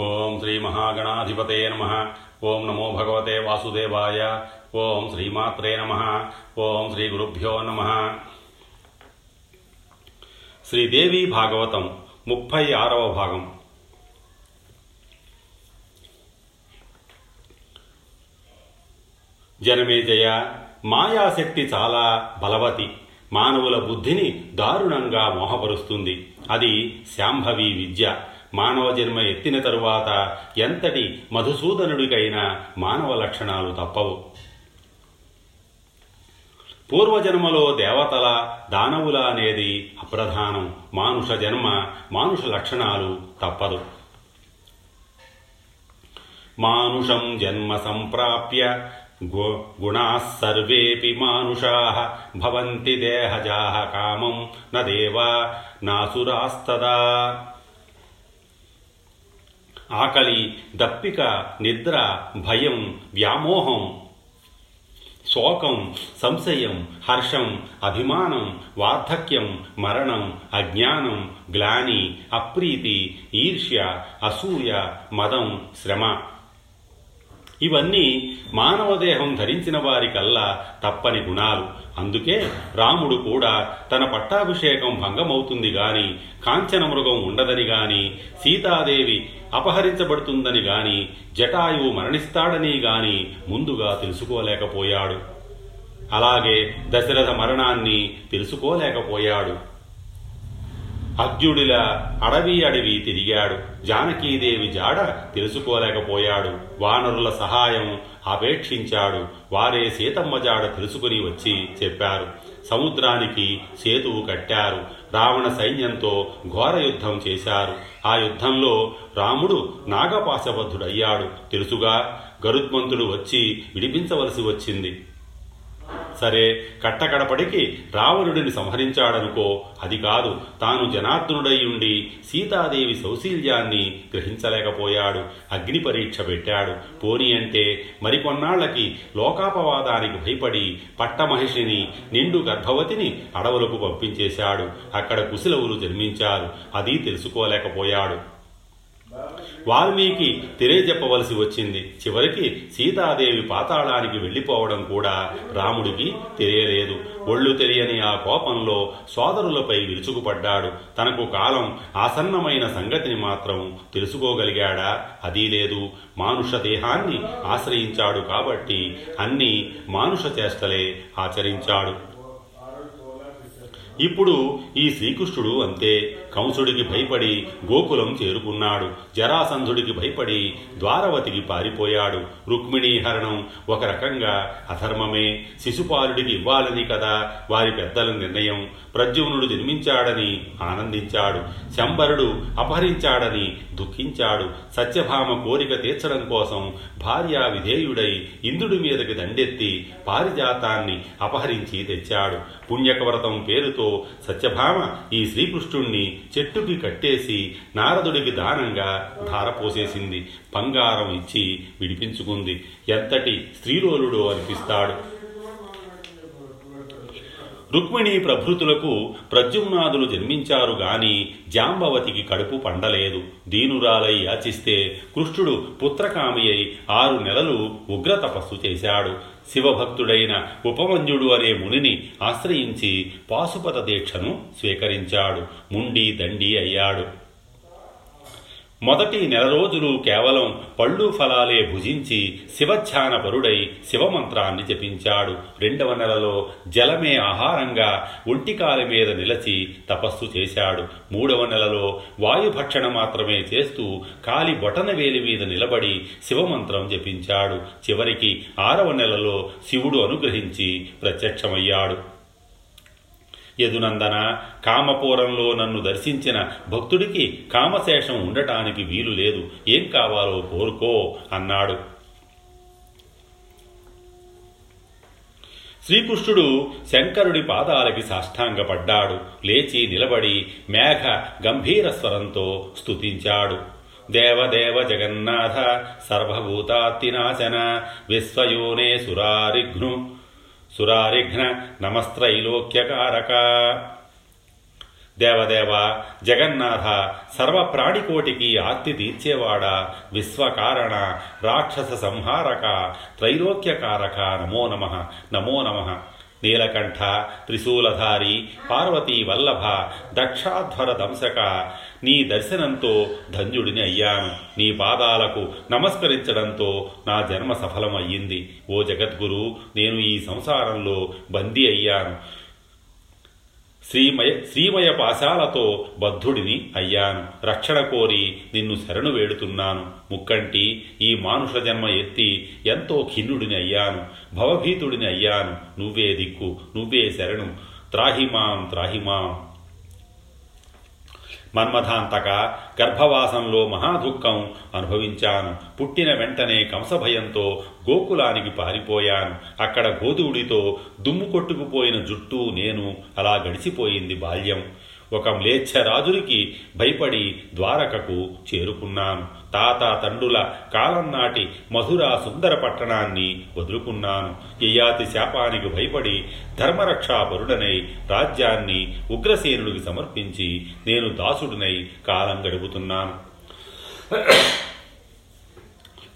ఓం శ్రీ మహాగణాధిపతే నమ. ఓం నమో భగవతే వాసుదేవాయ. ఓం శ్రీమాత్రే నమ. ఓం శ్రీ గురుభ్యో నమ. శ్రీదేవి భాగవతం ముప్పై ఆరవ భాగం. జనమేజయ మాయాశక్తి చాలా బలవతి. మానవుల బుద్ధిని దారుణంగా మోహపరుస్తుంది. అది శాంభవి విద్య. మానవ జన్మ ఎత్తిన తరువాత ఎంతటి మధుసూదనుడికైనా మానవ లక్షణాలు తప్పవు. పూర్వజన్మలో దేవతల దానవుల అనేది అప్రధానం. మానుష జన్మ మానుష లక్షణాలు తప్పదు. మానుషం జన్మ సంప్రాప్య గు గుణాः సర్వేపి మానుషాः భవంతి దేహజాహ కామం న దేవా నాసురాస్తదా. ఆకలి దప్పిక నిద్ర భయం వ్యామోహం శోకం సంశయం హర్షం అభిమానం వార్ధక్యం మరణం అజ్ఞానం గ్లాని అప్రీతి ఈర్ష్య అసూయ మదం శ్రమ. ఇవన్నీ మానవ దేహం ధరించిన వారికల్లా తప్పని గుణాలు. అందుకే రాముడు కూడా తన పట్టాభిషేకం భంగమవుతుంది గాని కాంచన మృగం ఉండదని గాని సీతాదేవి అపహరించబడుతుందని గాని జటాయువు మరణిస్తాడని గాని ముందుగా తెలుసుకోలేకపోయాడు. అలాగే దశరథ మరణాన్ని తెలుసుకోలేకపోయాడు. అర్జుడిలా అడవి అడవి తిరిగాడు. జానకీదేవి జాడ తెలుసుకోలేకపోయాడు. వానరుల సహాయం అపేక్షించాడు. వారే సీతమ్మ జాడ తెలుసుకుని వచ్చి చెప్పారు. సముద్రానికి సేతువు కట్టారు. రావణ సైన్యంతో ఘోర యుద్ధం చేశారు. ఆ యుద్ధంలో రాముడు నాగపాశబద్ధుడయ్యాడు తెలుసుగా గరుత్మంతుడు వచ్చి విడిపించవలసి వచ్చింది. సరే కట్టకడపడికి రావణుడిని సంహరించాడనుకో అది కాదు తాను జనార్దనుడై ఉండి సీతాదేవి సౌశీల్యాన్ని గ్రహించలేకపోయాడు అగ్ని పరీక్ష పెట్టాడు. పోని అంటే మరికొన్నాళ్ళకి లోకాపవాదానికి భయపడి పట్టమహిషిని నిండు గర్భవతిని అడవులకు పంపించేశాడు. అక్కడ కుశలవులు జన్మించారు. అది తెలుసుకోలేకపోయాడు. వాల్మీకి తెలియజెప్పవలసి వచ్చింది. చివరికి సీతాదేవి పాతాళానికి వెళ్ళిపోవడం కూడా రాముడికి తెలియలేదు. ఒళ్ళు తెలియని ఆ కోపంలో సోదరులపై విరుచుకుపడ్డాడు. తనకు కాలం ఆసన్నమైన సంగతిని మాత్రం తెలుసుకోగలిగాడా? అదీ లేదు. మానుష దేహాన్ని ఆశ్రయించాడు కాబట్టి అన్ని మానుష చేష్టలే ఆచరించాడు. ఇప్పుడు ఈ శ్రీకృష్ణుడు అంతే. కంసుడికి భయపడి గోకులం చేరుకున్నాడు. జరాసంధుడికి భయపడి ద్వారవతికి పారిపోయాడు. రుక్మిణీ హరణం ఒక రకంగా అధర్మమే. శిశుపాలుడికి ఇవ్వాలని కదా వారి పెద్దల నిర్ణయం. ప్రద్యుమ్నుడు జన్మించాడని ఆనందించాడు. శంబరుడు అపహరించాడని దుఃఖించాడు. సత్యభామ కోరిక తీర్చడం కోసం భార్యా విధేయుడై ఇంద్రుడి మీదకి దండెత్తి పారిజాతాన్ని అపహరించి తెచ్చాడు. పుణ్యకవ్రతం పేరుతో సత్యభామ ఈ శ్రీకృష్ణుణ్ణి చెట్టుకి కట్టేసి నారదుడికి దానంగా ధారపోసేసింది. బంగారం ఇచ్చి విడిపించుకుంది. ఎంతటి స్త్రీలోలుడో అనిపిస్తాడు. రుక్మిణి ప్రభృతులకు ప్రద్యుమ్నాదులు జన్మించారు గాని జాంబవతికి కడుపు పండలేదు. దీనురాలై యాచిస్తే కృష్ణుడు పుత్రకామి అయి ఆరు నెలలు ఉగ్ర తపస్సు చేశాడు. శివభక్తుడైన ఉపమంజుడు అనే మునిని ఆశ్రయించి పాశుపత దీక్షను స్వీకరించాడు. ముండి దండి అయ్యాడు. మొదటి నెల రోజులు కేవలం పళ్ళు ఫలాలే భుజించి శివధ్యాన పరుడై శివమంత్రాన్ని జపించాడు. రెండవ నెలలో జలమే ఆహారంగా ఒంటికాల మీద నిలచి తపస్సు చేశాడు. మూడవ నెలలో వాయుభక్షణ మాత్రమే చేస్తూ కాలి బొటన వేలి మీద నిలబడి శివమంత్రం జపించాడు. చివరికి ఆరవ నెలలో శివుడు అనుగ్రహించి ప్రత్యక్షమయ్యాడు. యదునందన కామపూరంలో నన్ను దర్శించిన భక్తుడికి కామశేషం ఉండటానికి వీలు లేదు. ఏం కావాలో కోరుకో అన్నాడు. శ్రీకృష్ణుడు శంకరుడి పాదాలకి సాష్టాంగపడ్డాడు. లేచి నిలబడి మేఘ గంభీర స్వరంతో స్తుతించాడు. దేవదేవ జగన్నాథ సర్వభూతాత్తినాశన విశ్వయోనే సురారిఘ్ను సురారిఘ్న నమస్త్రైలోక్యకారక. దేవదేవ జగన్నాథ సర్వప్రాణికోటికి ఆర్తి తీర్చేవాడ విశ్వకారణ రాక్షస సంహారక త్రైలోక్యకారక. నమో నమ నమో నమ. నీలకంఠ త్రిశూలధారి పార్వతీ వల్లభ దక్షాధ్వర దంశక నీ దర్శనంతో ధన్యుడిని అయ్యాను. నీ పాదాలకు నమస్కరించడంతో నా జన్మ సఫలమయ్యింది. ఓ జగద్గురు నేను ఈ సంసారంలో బందీ అయ్యాను. శ్రీమయ శ్రీమయ పాశాలతో బద్ధుడిని అయ్యాను. రక్షణ కోరి నిన్ను శరణు వేడుతున్నాను. ముక్కంటి ఈ మానుష జన్మ ఎత్తి ఎంతో ఖిన్నుడిని అయ్యాను. భవభీతుడిని అయ్యాను. నువ్వే దిక్కు నువ్వే శరణు. త్రాహిమాం త్రాహిమాం. మన్మథాంతక గర్భవాసంలో మహాదుఃఖం అనుభవించాను. పుట్టిన వెంటనే కంసభయంతో గోకులానికి పారిపోయాను. అక్కడ గోధువుడితో దుమ్ము కొట్టుకుపోయిన జుట్టు నేను అలా గడిచిపోయింది బాల్యం. ఒక మ్లేచ్ఛరాజునికి భయపడి ద్వారకకు చేరుకున్నాను. తాత తండ్రుల కాలం నాటి మధుర సుందర పట్టణాన్ని వదులుకున్నాను. యయాతి శాపానికి భయపడి ధర్మరక్షాపరుడనై రాజ్యాన్ని ఉగ్రసేనుడికి సమర్పించి నేను దాసుడినై కాలం గడుపుతున్నాను.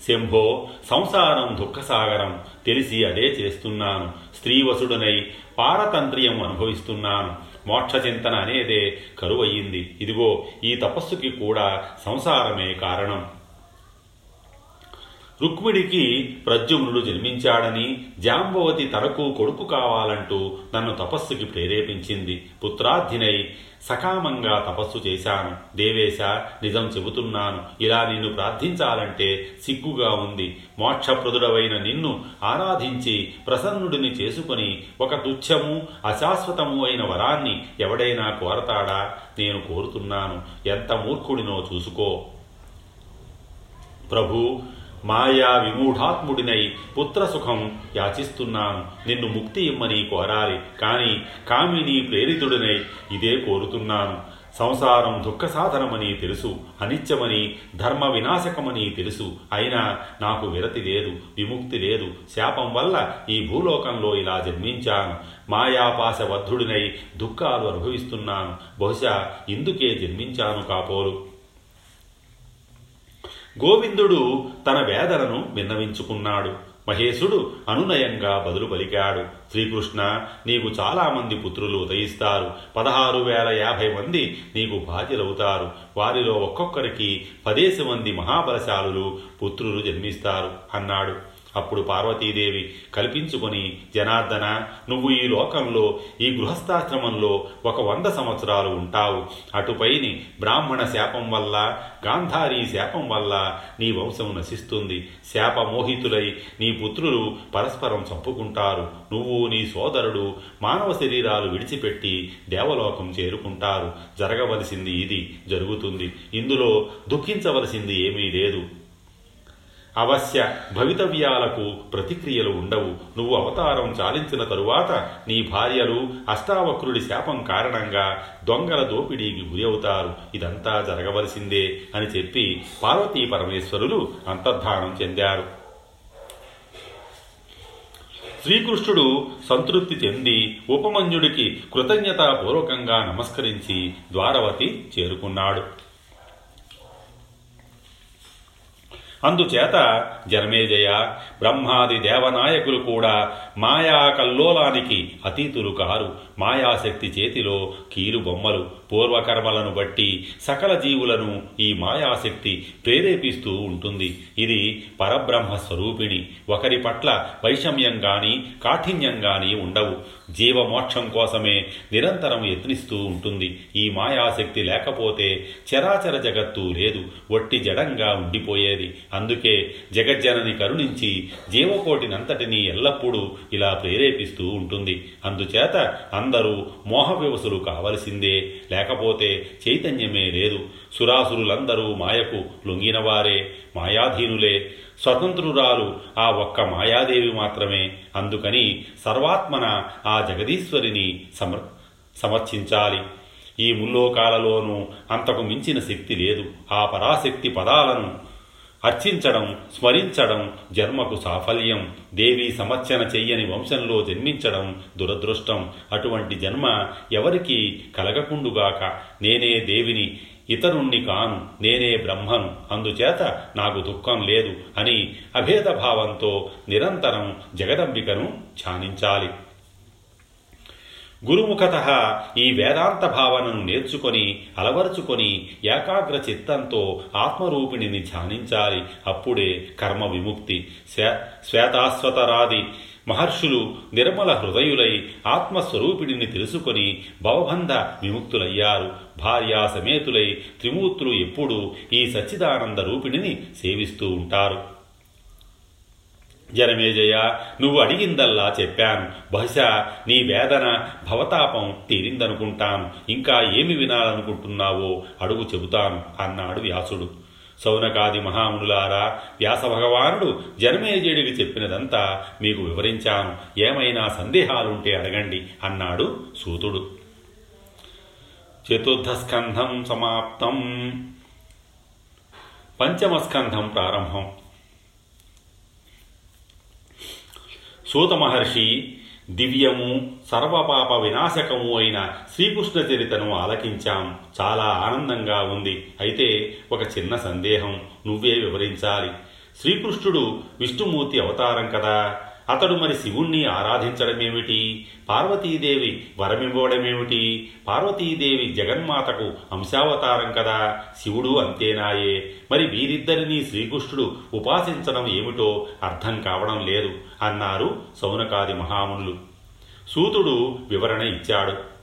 శంభో సంసారం దుఃఖసాగరం తెలిసి అదే చేస్తున్నాను. స్త్రీవసుడనై పారతంత్ర్యం అనుభవిస్తున్నాను. మోక్షచింతన అనేదే కరువయ్యింది. ఇదిగో ఈ తపస్సుకి కూడా సంసారమే కారణం. రుక్మిడికి ప్రద్యుమ్నుడు జన్మించాడని జాంబవతి తనకు కొడుకు కావాలంటూ నన్ను తపస్సుకి ప్రేరేపించింది. పుత్రార్థినై సకామంగా తపస్సు చేశాను. దేవేశ నిజం చెబుతున్నాను. ఇలా నిన్ను ప్రార్థించాలంటే సిగ్గుగా ఉంది. మోక్షప్రదుడవైన నిన్ను ఆరాధించి ప్రసన్నుడిని చేసుకుని ఒక తుచ్చము అశాశ్వతము అయిన వరాన్ని ఎవడైనా కోరతాడా? నేను కోరుతున్నాను. ఎంత మూర్ఖుడినో చూసుకో. ప్రభు మాయా విమూఢాత్ముడినై పుత్రసుఖం యాచిస్తున్నాను నిన్ను ముక్తి ఇమ్మని కోరాలి. కాని కామిని ప్రేరితుడినై ఇదే కోరుతున్నాను సంసారం దుఃఖ సాధనమని తెలుసు. అనిత్యమని ధర్మ వినాశకమని తెలుసు. అయినా నాకు విరతి లేదు విముక్తి లేదు. శాపం వల్ల ఈ భూలోకంలో ఇలా జన్మించాను మాయాపాశబద్ధుడినై దుఃఖాలు అనుభవిస్తున్నాను బహుశా ఇందుకే జన్మించాను కాపోలు. గోవిందుడు తన వేదనను విన్నవించుకున్నాడు. మహేశుడు అనునయంగా బదులు పలికాడు శ్రీకృష్ణ నీకు చాలామంది పుత్రులు ఉదయిస్తారు. పదహారు వేల యాభై మంది నీకు భార్యలవుతారు వారిలో ఒక్కొక్కరికి పదేసి మంది మహాబలశాలులు పుత్రులు జన్మిస్తారు అన్నాడు. అప్పుడు పార్వతీదేవి కల్పించుకొని జనార్దన నువ్వు ఈ లోకంలో ఈ గృహస్థాశ్రమంలో ఒక వంద సంవత్సరాలు ఉంటావు. అటుపైని బ్రాహ్మణ శాపం వల్ల గాంధారీ శాపం వల్ల నీ వంశం నశిస్తుంది. శాపమోహితులై నీ పుత్రులు పరస్పరం చంపుకుంటారు. నువ్వు నీ సోదరుడు మానవ శరీరాలు విడిచిపెట్టి దేవలోకం చేరుకుంటారు. జరగవలసింది ఇది జరుగుతుంది. ఇందులో దుఃఖించవలసింది ఏమీ లేదు. అవశ్య భవితవ్యాలకు ప్రతిక్రియలు ఉండవు. నువ్వు అవతారం చాలించిన తరువాత నీ భార్యలు అష్టావక్రుడి శాపం కారణంగా దొంగల దోపిడీకి గురి అవుతారు ఇదంతా జరగవలసిందే అని చెప్పి పార్వతీ పరమేశ్వరులు అంతర్ధానం చెందారు. శ్రీకృష్ణుడు సంతృప్తి చెంది ఉపమన్యుడికి కృతజ్ఞతాపూర్వకంగా నమస్కరించి ద్వారవతి చేరుకున్నాడు. అందుచేత జనమేజయ బ్రహ్మాది దేవనాయకులు కూడా మాయా కల్లోలానికి అతీతులు కారు. మాయాశక్తి చేతిలో కీలు బొమ్మలు పూర్వకర్మలను బట్టి సకల జీవులను ఈ మాయాశక్తి ప్రేరేపిస్తూ ఉంటుంది. ఇది పరబ్రహ్మ స్వరూపిణి ఒకరి పట్ల వైషమ్యం గాని కాఠిన్యం గాని ఉండవు. జీవమోక్షం కోసమే నిరంతరం యత్నిస్తూ ఉంటుంది. ఈ మాయాశక్తి లేకపోతే చరాచర జగత్తు లేదు. ఒట్టి జడంగా ఉండిపోయేది. అందుకే జగజ్జనని కరుణించి జీవకోటినంతటినీ ఎల్లప్పుడూ ఇలా ప్రేరేపిస్తూ ఉంటుంది. అందుచేత అందరూ మోహవివసులు కావలసిందే. లేకపోతే చైతన్యమే లేదు. సురాసురులందరూ మాయకు లొంగినవారే మాయాధీనులే. స్వతంత్రురాలు ఆ ఒక్క మాయాదేవి మాత్రమే. అందుకని సర్వాత్మన ఆ జగదీశ్వరిని సమర్ సమర్చించాలి ఈ ముల్లోకాలలోనూ అంతకు మించిన శక్తి లేదు. ఆ పరాశక్తి పదాలను అర్చించడం స్మరించడం జన్మకు సాఫల్యం. దేవి సమర్చన చెయ్యని వంశంలో జన్మించడం దురదృష్టం. అటువంటి జన్మ ఎవరికి కలగకుండుగాక నేనే దేవిని ఇతరుణ్ణి కాను నేనే బ్రహ్మను. అందుచేత నాకు దుఃఖం లేదు అని అభేదభావంతో నిరంతరం జగదంబికను ధ్యానించాలి. గురుముఖత ఈ వేదాంత భావనను నేర్చుకొని అలవరుచుకొని ఏకాగ్ర చిత్తంతో ఆత్మరూపిణిని ధ్యానించాలి. అప్పుడే కర్మ విముక్తి. శ్వే శ్వేతాశ్వతరాది మహర్షులు నిర్మల హృదయులై ఆత్మస్వరూపిణిని తెలుసుకొని భవబంధ విముక్తులయ్యారు. భార్యా సమేతులై త్రిమూర్తులు ఎప్పుడూ ఈ సచ్చిదానంద రూపిణిని సేవిస్తూ ఉంటారు. జనమేజయ నువ్వు అడిగిందల్లా చెప్పాను బహుశా నీ వేదన భవతాపం తీరిందనుకుంటాను ఇంకా ఏమి వినాలనుకుంటున్నావో అడుగు చెబుతాను అన్నాడు వ్యాసుడు. సౌనకాది మహామునులారా వ్యాస భగవానుడు జనమేజయుడికి చెప్పినదంతా మీకు వివరించాను. ఏమైనా సందేహాలుంటే అడగండి అన్నాడు సూతుడు. చతుర్థస్కంధం సమాప్తం. పంచమస్కంధం ప్రారంభం. సూత మహర్షి దివ్యము సర్వపాప వినాశకము అయిన శ్రీకృష్ణ చరితను ఆలకించాం. చాలా ఆనందంగా ఉంది. అయితే ఒక చిన్న సందేహం నువ్వే వివరించాలి. శ్రీకృష్ణుడు విష్ణుమూర్తి అవతారం కదా? అతడు మరి శివుణ్ణి ఆరాధించడమేమిటి? పార్వతీదేవి వరమివ్వడమేమిటి? పార్వతీదేవి జగన్మాతకు అంశావతారం కదా శివుడు అంతేనాయే. మరి వీరిద్దరినీ శ్రీకృష్ణుడు ఉపాసించడం ఏమిటో అర్థం కావడం లేదు అన్నారు సౌనకాది మహామునులు. సూతుడు వివరణ ఇచ్చాడు.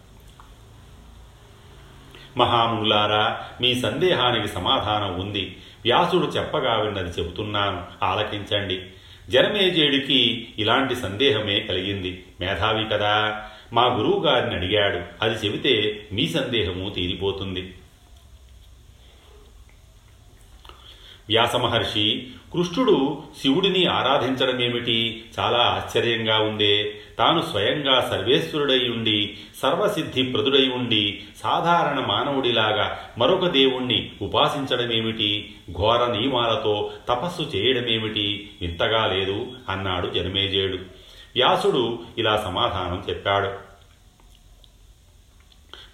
మహామునులారా మీ సందేహానికి సమాధానం ఉంది. వ్యాసుడు చెప్పగా విన్నది చెబుతున్నాను. ఆలకించండి. జనమేజేడికి ఇలాంటి సందేహమే కలిగింది. మేధావి కదా. మా గురువు గారిని అడిగాడు. అది చెబితే మీ సందేహము తీరిపోతుంది. వ్యాసమహర్షి కృష్ణుడు శివుడిని ఆరాధించడమేమిటి? చాలా ఆశ్చర్యంగా ఉందే. తాను స్వయంగా సర్వేశ్వరుడై ఉండి సర్వసిద్ధి ప్రదుడై ఉండి సాధారణ మానవుడిలాగా మరొక దేవుణ్ణి ఉపాసించడమేమిటి? ఘోర నియమాలతో తపస్సు చేయడమేమిటి? వింతగా లేదు అన్నాడు జనమేజయుడు. వ్యాసుడు ఇలా సమాధానం చెప్పాడు.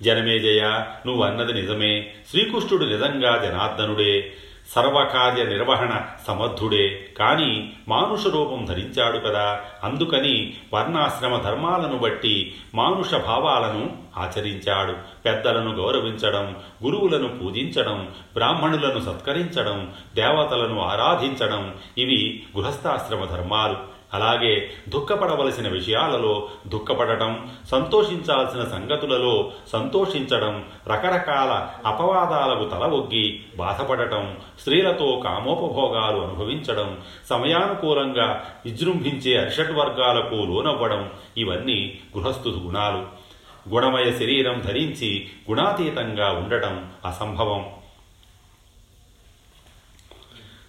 జనమేజయ నువ్వు అన్నది నిజమే. శ్రీకృష్ణుడు నిజంగా జనార్దనుడే. సర్వకార్య నిర్వహణ సమర్థుడే. కానీ మానుష రూపం ధరించాడు కదా. అందుకని వర్ణాశ్రమ ధర్మాలను బట్టి మానుష భావాలను ఆచరించాడు. పెద్దలను గౌరవించడం గురువులను పూజించడం బ్రాహ్మణులను సత్కరించడం దేవతలను ఆరాధించడం ఇవి గృహస్థాశ్రమ ధర్మాలు. అలాగే దుఃఖపడవలసిన విషయాలలో దుఃఖపడటం సంతోషించాల్సిన సంగతులలో సంతోషించడం రకరకాల అపవాదాలకు తల ఒగ్గి బాధపడటం స్త్రీలతో కామోపభోగాలు అనుభవించడం సమయానుకూలంగా విజృంభించే అరిషడ్వర్గాలకు లోనవ్వడం ఇవన్నీ గృహస్థు గుణాలు. గుణమయ శరీరం ధరించి గుణాతీతంగా ఉండటం అసంభవం.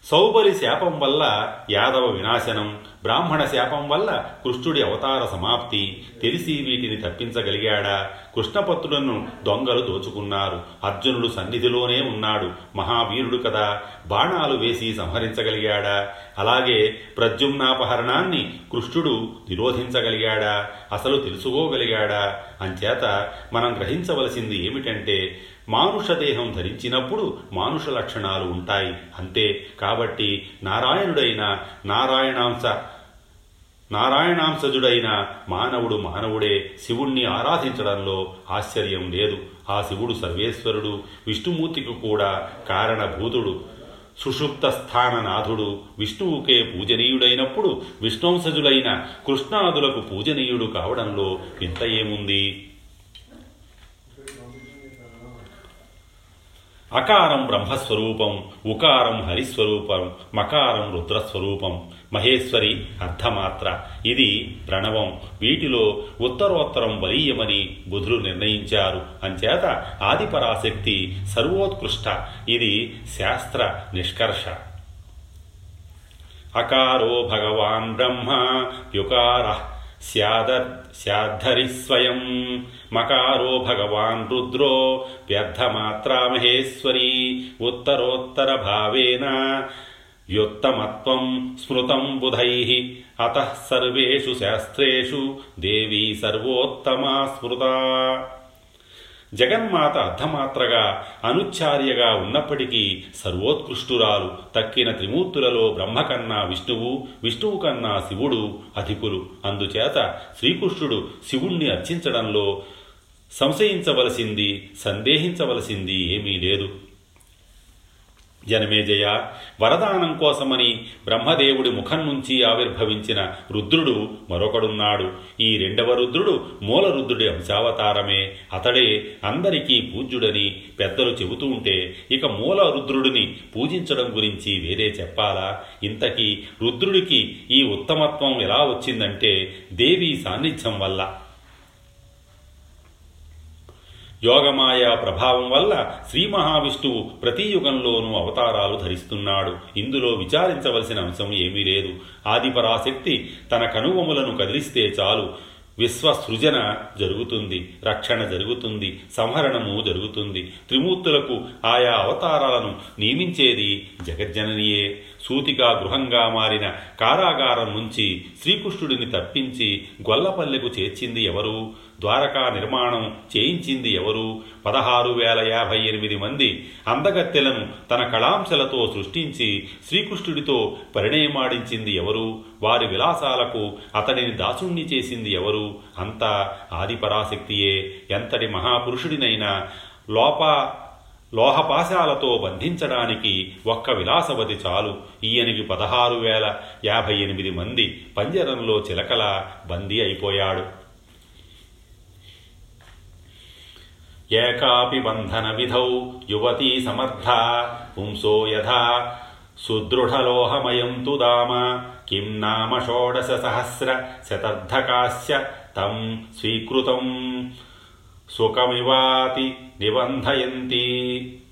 సౌబలి శాపం వల్ల యాదవ వినాశనం బ్రాహ్మణ శాపం వల్ల కృష్ణుడి అవతార సమాప్తి. తెలిసి వీటిని తప్పించగలిగాడా? కృష్ణపత్రులను దొంగలు దోచుకున్నారు. అర్జునుడు సన్నిధిలోనే ఉన్నాడు. మహావీరుడు కదా. బాణాలు వేసి సంహరించగలిగాడా? అలాగే ప్రద్యుమ్నాపహరణాన్ని కృష్ణుడు నిరోధించగలిగాడా? అసలు తెలుసుకోగలిగాడా? అంచేత మనం గ్రహించవలసింది ఏమిటంటే మానుష దేహం ధరించినప్పుడు మానుష లక్షణాలు ఉంటాయి. అంతే. కాబట్టి నారాయణుడైన నారాయణాంశ నారాయణాంశజుడైన మానవుడు మానవుడే శివుణ్ణి ఆరాధించడంలో ఆశ్చర్యం లేదు. ఆ శివుడు సర్వేశ్వరుడు విష్ణుమూర్తికి కూడా కారణభూతుడు. సుషుప్త స్థాననాథుడు విష్ణువుకే పూజనీయుడైనప్పుడు విష్ణుంసజులైన కృష్ణాదులకు పూజనీయుడు కావడంలో ఇంత ఏముంది? అకారం బ్రహ్మస్వరూపం ఉకారం హరిస్వరూపం మకారం రుద్రస్వరూపం మహేశ్వరి అర్ధమాత్ర. ఇది ప్రణవం. వీటిలో ఉత్తరోత్తరం బలీయమని బుధులు నిర్ణయించారు. అంచేత ఆదిపరాశక్తి సర్వోత్కృష్ట. ఇది శాస్త్ర నిష్కర్ష. అకారో భగవాన్ బ్రహ్మ. యుకార స్యాద స్యాద్ధరి స్వయం మకారో భగవాన్ రుద్రో వ్యర్థమాత్రా మహేశ్వరీ ఉత్తరోత్తర భావేన వ్యుత్తమత్వం స్మృతం బుధై అత సర్వేషు శాస్త్రేషు దేవీ సర్వోత్తమా స్మృతా. జగన్మాత అర్ధమాత్రగా అనుచ్చార్యగా ఉన్నప్పటికీ సర్వోత్కృష్టురాలు తక్కిన త్రిమూర్తులలో బ్రహ్మకన్నా విష్ణువు విష్ణువు కన్నా శివుడు అధికులు. అందుచేత శ్రీకృష్ణుడు శివుణ్ణి అర్చించడంలో సంశయించవలసింది సందేహించవలసింది ఏమీ లేదు. జనమేజయ వరదానం కోసమని బ్రహ్మదేవుడి ముఖం నుంచి ఆవిర్భవించిన రుద్రుడు మరొకడున్నాడు. ఈ రెండవ రుద్రుడు మూల రుద్రుడి అంశావతారమే. అతడే అందరికీ పూజ్యుడని పెద్దలు చెబుతూ ఉంటే ఇక మూల రుద్రుడిని పూజించడం గురించి వేరే చెప్పాలా? ఇంతకీ రుద్రుడికి ఈ ఉత్తమత్వం ఎలా వచ్చిందంటే దేవి సాన్నిధ్యం వల్ల. యోగమాయా ప్రభావం వల్ల శ్రీ మహావిష్ణువు ప్రతి యుగంలోనూ అవతారాలు ధరిస్తున్నాడు. ఇందులో విచారించవలసిన అంశం ఏమీ లేదు. ఆదిపరాశక్తి తన కనువములను కదిలిస్తే చాలు. విశ్వసృజన జరుగుతుంది రక్షణ జరుగుతుంది సంహరణము జరుగుతుంది. త్రిమూర్తులకు ఆయా అవతారాలను నియమించేది జగజ్జననియే. సూతిగా గృహంగా మారిన కారాగారం నుంచి శ్రీకృష్ణుడిని తప్పించి గొల్లపల్లెకు చేర్చింది ఎవరు? ద్వారకా నిర్మాణం చేయించింది ఎవరు? పదహారు వేల యాభై ఎనిమిది మంది అందగత్తెలను తన కళాంశలతో సృష్టించి శ్రీకృష్ణుడితో పరిణయమాడించింది ఎవరు? వారి విలాసాలకు అతడిని దాసుణ్ణి చేసింది ఎవరు? అంతా ఆదిపరాశక్తియే ఎంతటి మహాపురుషుడినైనా లోప లోహపాశాలతో బంధించడానికి ఒక్క విలాసవతి చాలు. ఈయనకి పదహారు వేల యాభై ఎనిమిది మంది పంజరంలో చిలకల బందీ అయిపోయాడు. ఏకాపి బంధన విధౌ యువతీ సమర్థ. పుంసో యథా సుదృఢలోహమయం తు దామ. కిం నామ షోడశ సహస్ర శతర్ధకాస్య తం స్వీకృతం. సుఖమివాతి నిబంధయంతి.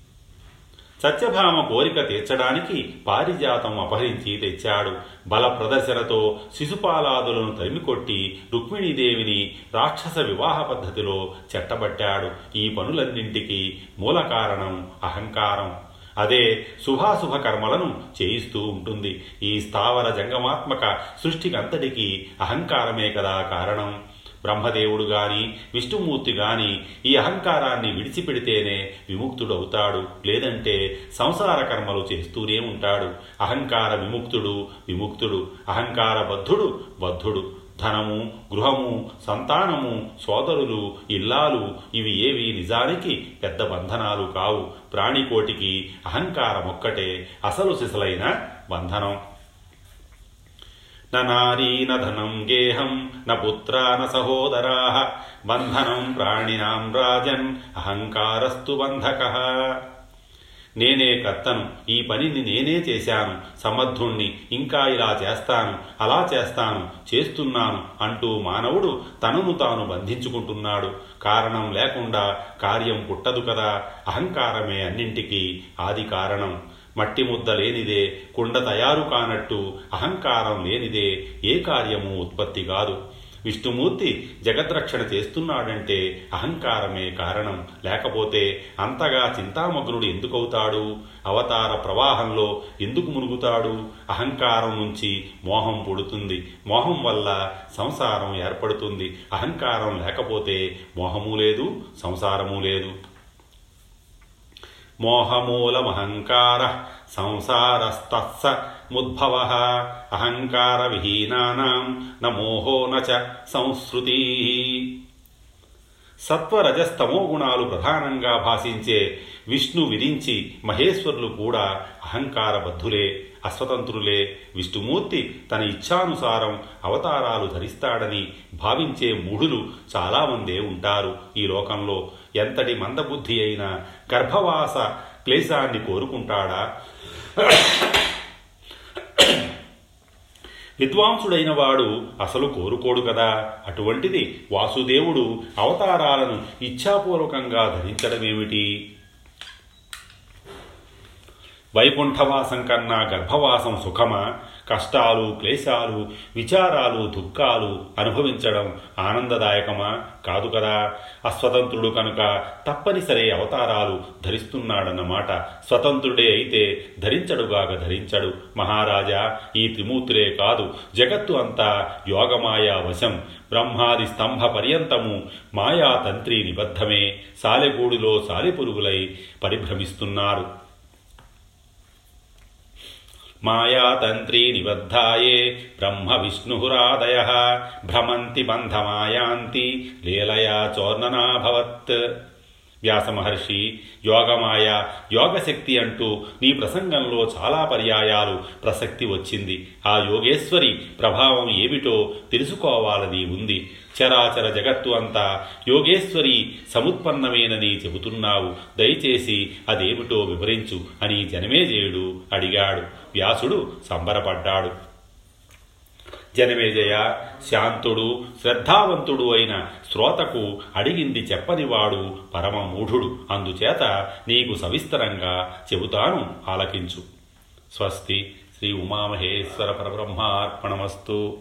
సత్యభామ కోరిక తీర్చడానికి పారిజాతం అపహరించి తెచ్చాడు. బల ప్రదర్శనతో శిశుపాలాదులను తరిమికొట్టి రుక్మిణీదేవిని రాక్షస వివాహ పద్ధతిలో చెట్టబట్టాడు. ఈ పనులన్నింటికి మూల కారణం అహంకారం. అదే శుభాశుభ కర్మలను చేయిస్తూ ఉంటుంది. ఈ స్థావర జంగమాత్మక సృష్టికంతటికీ అహంకారమే కదా కారణం. బ్రహ్మదేవుడు గాని విష్ణుమూర్తి గాని ఈ అహంకారాన్ని విడిచిపెడితేనే విముక్తుడవుతాడు. లేదంటే సంసార కర్మలు చేస్తూనే ఉంటాడు. అహంకార విముక్తుడు విముక్తుడు అహంకార బద్ధుడు బద్ధుడు. ధనము గృహము సంతానము సోదరులు ఇల్లాలు ఇవి ఏవి నిజానికి పెద్ద బంధనాలు కావు. ప్రాణికోటికి అహంకారమొక్కటే అసలు సిసలైన బంధనం. నారీ ధనం గేహం న పుత్రా న సహోదరా బంధనం ప్రాణినాం రాజన్ అహంకారస్తు బంధక నేనే కర్తను ఈ పనిని నేనే చేశాను సమర్థుణ్ణి ఇంకా ఇలా చేస్తాను అలా చేస్తాను చేస్తున్నాను అంటూ మానవుడు తనను తాను బంధించుకుంటున్నాడు. కారణం లేకుండా కార్యం పుట్టదు కదా అహంకారమే అన్నింటికీ ఆది కారణం. మట్టి ముద్ద లేనిదే కుండ తయారు కానట్టు అహంకారం లేనిదే ఏ కార్యము ఉత్పత్తి కాదు. విష్ణుమూర్తి జగద్రక్షణ చేస్తున్నాడంటే అహంకారమే కారణం. లేకపోతే అంతగా చింతామగ్నుడు ఎందుకవుతాడు? అవతార ప్రవాహంలో ఎందుకు మునుగుతాడు? అహంకారం నుంచి మోహం పుడుతుంది. మోహం వల్ల సంసారం ఏర్పడుతుంది. అహంకారం లేకపోతే మోహము లేదు సంసారము లేదు. మోహమూలమహంకార సంసారస్తత్స ముద్భవ అహంకార నమోహో న మోహో నచ సంస్కృతి సత్వరజస్తమో గుణాలు ప్రధానంగా భాషించే విష్ణు విరించి మహేశ్వరులు కూడా అహంకారబద్ధులే అస్వతంత్రులే. విష్ణుమూర్తి తన ఇచ్ఛానుసారం అవతారాలు ధరిస్తాడని భావించే మూఢులు చాలామందే ఉంటారు ఈ లోకంలో. ఎంతటి మందబుద్ధి అయినా గర్భవాస క్లేశాన్ని కోరుకుంటాడా? విద్వాంసుడైన వాడు అసలు కోరుకోడు కదా. అటువంటిది వాసుదేవుడు అవతారాలను ఇచ్ఛాపూర్వకంగా ధరించడమేమిటి? వైకుంఠవాసం కన్నా గర్భవాసం సుఖమా? కష్టాలు క్లేశాలు విచారాలు దుఃఖాలు అనుభవించడం ఆనందదాయకమా? కాదు కదా. అస్వతంత్రుడు కనుక తప్పనిసరి అవతారాలు ధరిస్తున్నాడన్నమాట. స్వతంత్రుడే అయితే ధరించడుగాక ధరించడు. మహారాజా ఈ త్రిమూర్తులే కాదు. జగత్తు అంతా యోగమాయా వశం. బ్రహ్మాది స్తంభ పర్యంతము మాయా తంత్రి నిబద్ధమే. సాలెగూడులో సాలెపురుగులై పరిభ్రమిస్తున్నారు. మాయాతంత్రీ నిబద్ధాయే బ్రహ్మ విష్ణురాదయ భ్రమంతి బంధమాయాంతి లీలయా చోర్ణనాభవత్. వ్యాసమహర్షి యోగమాయ యోగశక్తి అంటూ నీ ప్రసంగంలో చాలా పర్యాయాలు ప్రసక్తి వచ్చింది. ఆ యోగేశ్వరి ప్రభావం ఏమిటో తెలుసుకోవాలని ఉంది. చరాచర జగత్తు అంతా యోగేశ్వరి సముత్పన్నమేనని చెబుతున్నావు. దయచేసి అదేమిటో వివరించు అని జనమేజయుడు అడిగాడు. వ్యాసుడు సంబరపడ్డాడు. జనమేజయ శాంతుడు శ్రద్ధావంతుడు అయిన శ్రోతకు అడిగింది చెప్పనివాడు పరమ మూఢుడు అందుచేత నీకు సవిస్తరంగా చెబుతాను ఆలకించు. స్వస్తి. శ్రీ ఉమామహేశ్వర పరబ్రహ్మార్పణమస్తు.